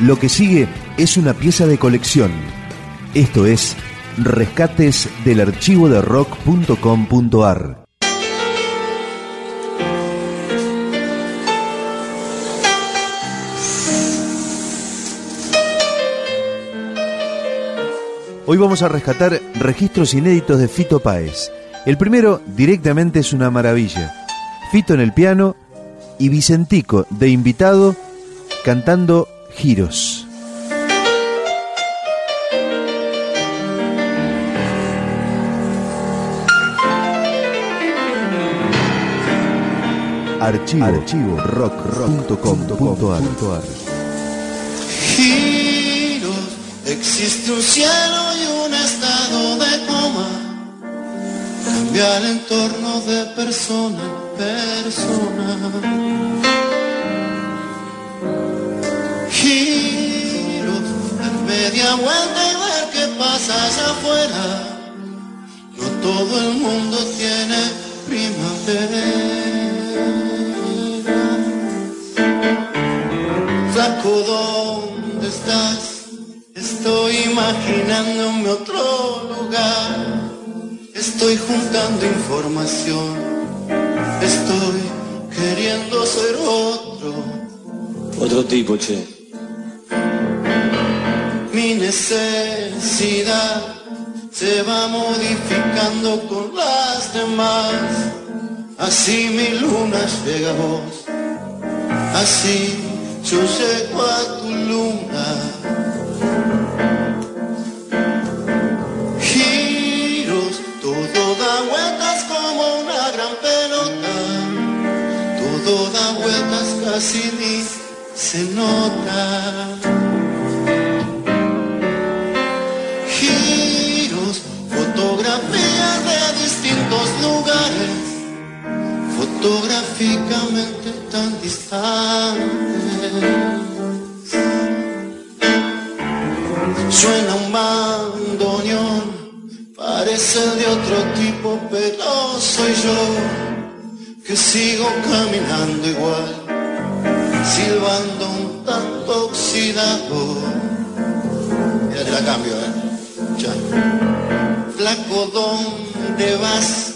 Lo que sigue es una pieza de colección. Esto es Rescates del archivo de rock.com.ar. Hoy vamos a rescatar registros inéditos de Fito Páez. El primero directamente es una maravilla. Fito en el piano y Vicentico de invitado cantando giros. Archivo, archivo. Rock, rock.com.ar Giros, existe un cielo y un estado de coma. Cambia el entorno de persona en persona. Dar media vuelta y ver qué pasa allá afuera. No todo el mundo tiene primavera. Flaco, ¿dónde estás? Estoy imaginándome otro lugar. Estoy juntando información. Estoy queriendo ser otro. Otro tipo, che. Necesidad se va modificando con las demás. Así mi luna llega a vos. Así yo llego a tu luna. Giros, todo da vueltas como una gran pelota. Todo da vueltas casi ni se nota. Suena un bandoneón, parece de otro tipo, pero soy yo que sigo caminando igual, silbando un tanto oxidado. Ya te la cambio, ¿eh? Ya. Flaco, ¿dónde vas?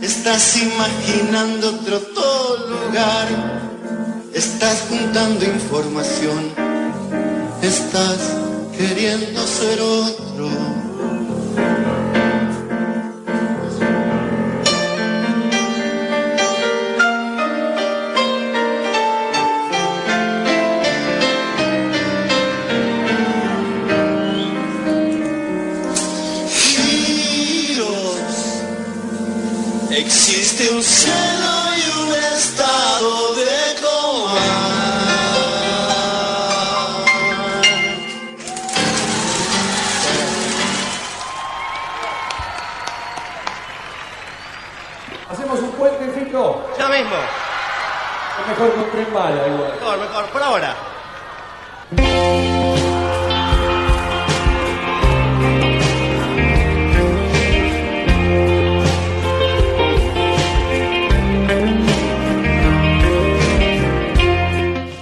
Estás imaginando otro lugar. Estás juntando información. Estás queriendo ser otro. Existe un cielo mejor igual. Mejor. Por ahora.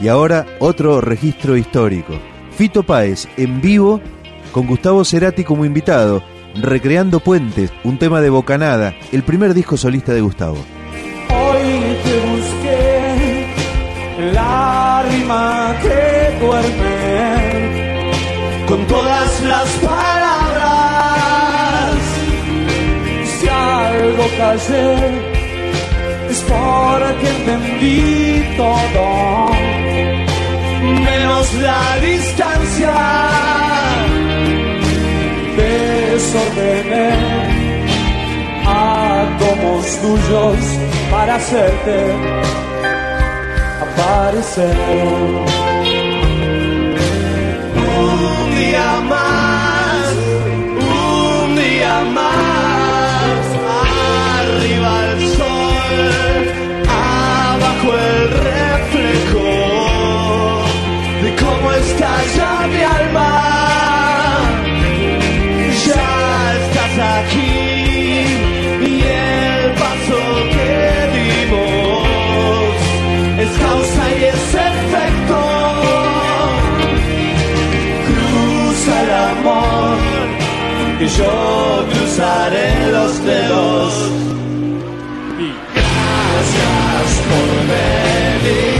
Y ahora otro registro histórico. Fito Páez en vivo con Gustavo Cerati como invitado, recreando Puentes, un tema de Bocanada, el primer disco solista de Gustavo. Que duerme con todas las palabras. Si algo callé es porque entendí todo, menos la distancia. Desordené átomos tuyos para hacerte aparecer. Un día más, yo cruzaré los dedos. Y gracias por venir.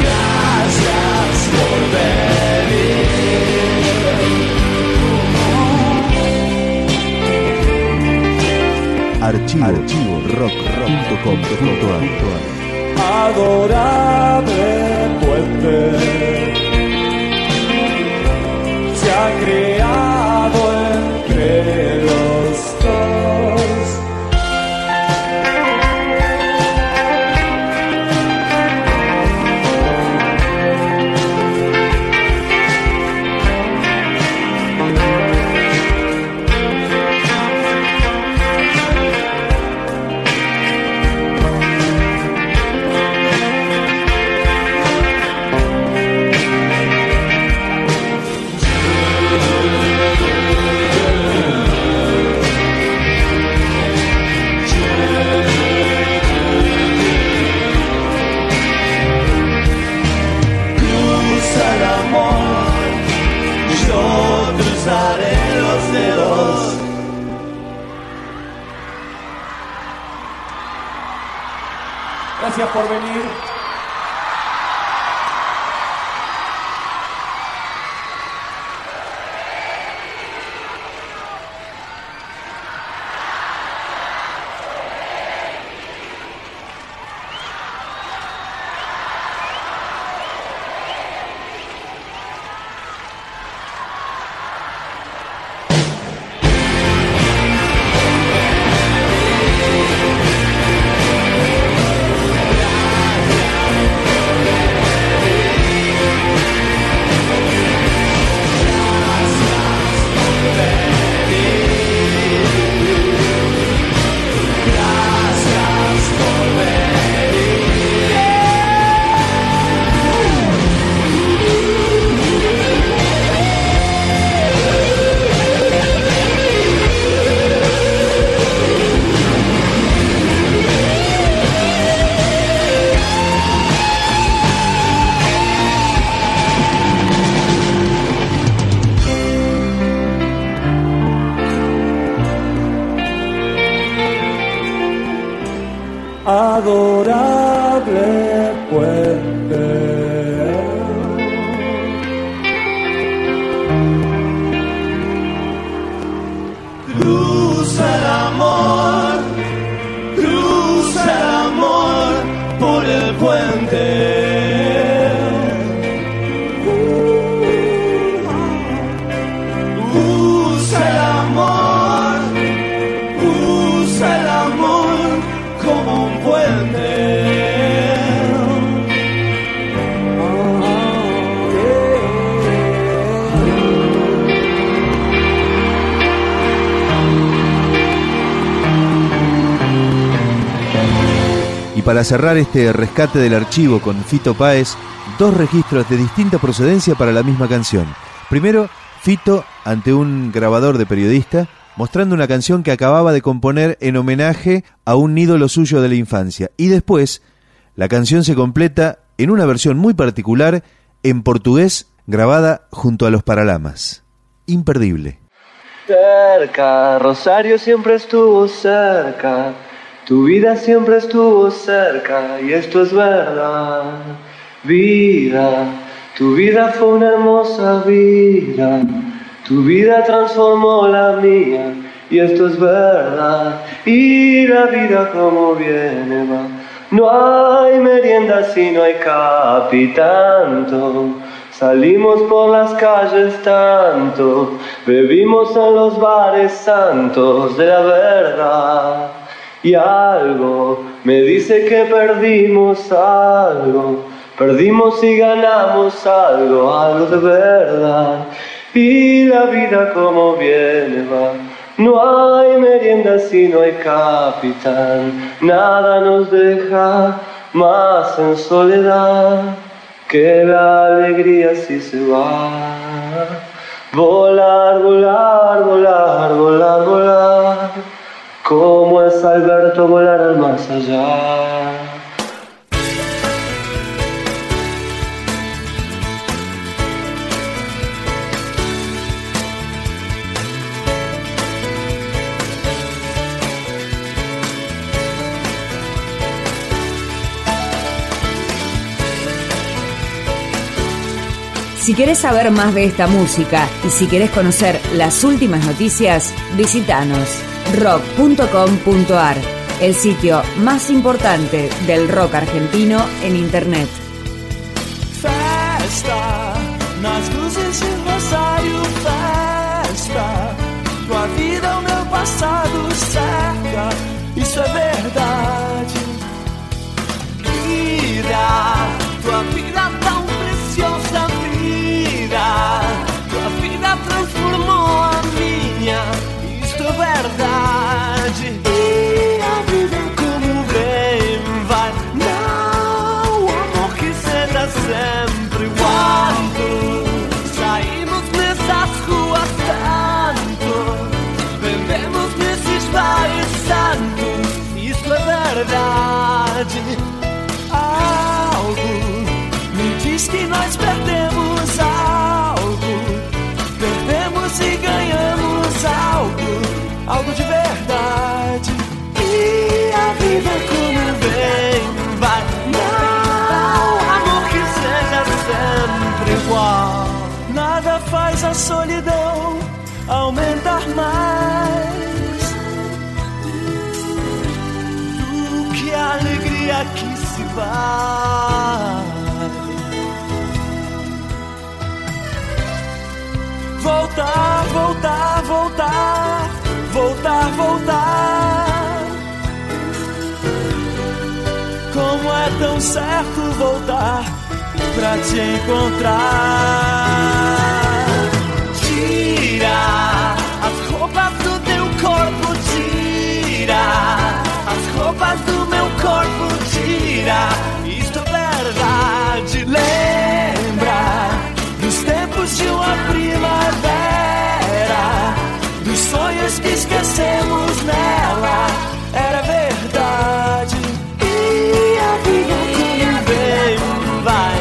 Gracias por venir. Archivo, Archivo rock, rock, Adorable puente Gracias por venir. Y para cerrar este rescate del archivo con Fito Páez, dos registros de distinta procedencia para la misma canción. Primero, Fito ante un grabador de periodista mostrando una canción que acababa de componer en homenaje a un ídolo suyo de la infancia. Y después, la canción se completa en una versión muy particular en portugués grabada junto a los Paralamas. Imperdible. cerca, Rosario siempre estuvo cerca, tu vida siempre estuvo cerca y esto es verdad. Vida, tu vida fue una hermosa vida, tu vida transformó la mía y esto es verdad. Y la vida como viene va, no hay merienda si no hay capitanto. Salimos por las calles tanto, bebimos en los bares santos de la verdad. Y algo. Me dice que perdimos algo, perdimos y ganamos algo, algo de verdad. Y la vida como viene va, no hay merienda si no hay capitán, nada nos deja más en soledad que la alegría si se va. Volar, volar, volar, volar, volar, ¿Cómo es Alberto volar al más allá? Si quieres saber más de esta música y si quieres conocer las últimas noticias, visítanos rock.com.ar, el sitio más importante del rock argentino en internet. Vai. Voltar, voltar, voltar, voltar, voltar. Como é tão certo voltar pra te encontrar. Tira sonhos que esquecemos nela. Era verdade. E a vida como vem, vai.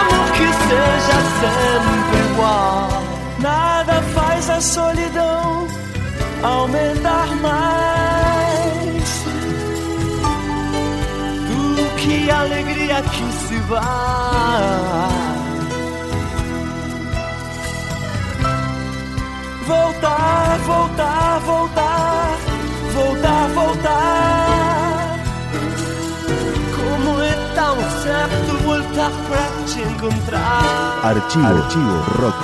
Amor que seja sempre igual. Nada faz a solidão aumentar mais do que a alegria que se vai. Voltar, voltar, voltar, voltar, voltar. Como é tão certo voltar pra te encontrar. Archivo, archivo rock.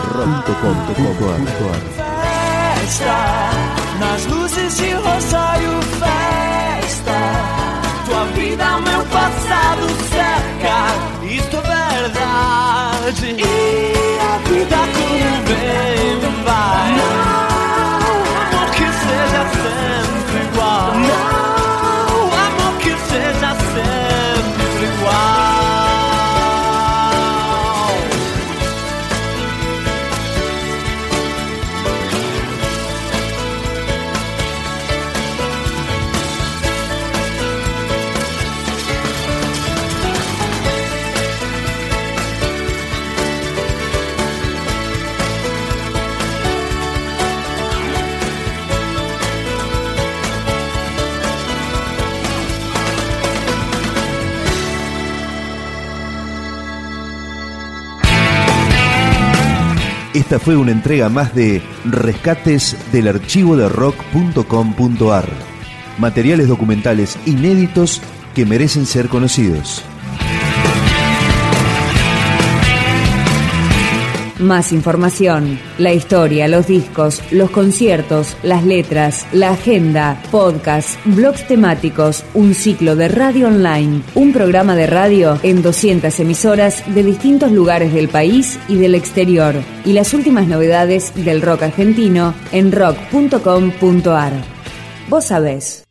Festa nas luzes de Rosário, festa. Tua vida, meu passado cerca, isto é verdade. E Esta fue una entrega más de Rescates del archivo de rock.com.ar. Materiales documentales inéditos que merecen ser conocidos. Más información, la historia, los discos, los conciertos, las letras, la agenda, podcast, blogs temáticos, un ciclo de radio online, un programa de radio en 200 emisoras de distintos lugares del país y del exterior, y las últimas novedades del rock argentino en rock.com.ar. Vos sabés.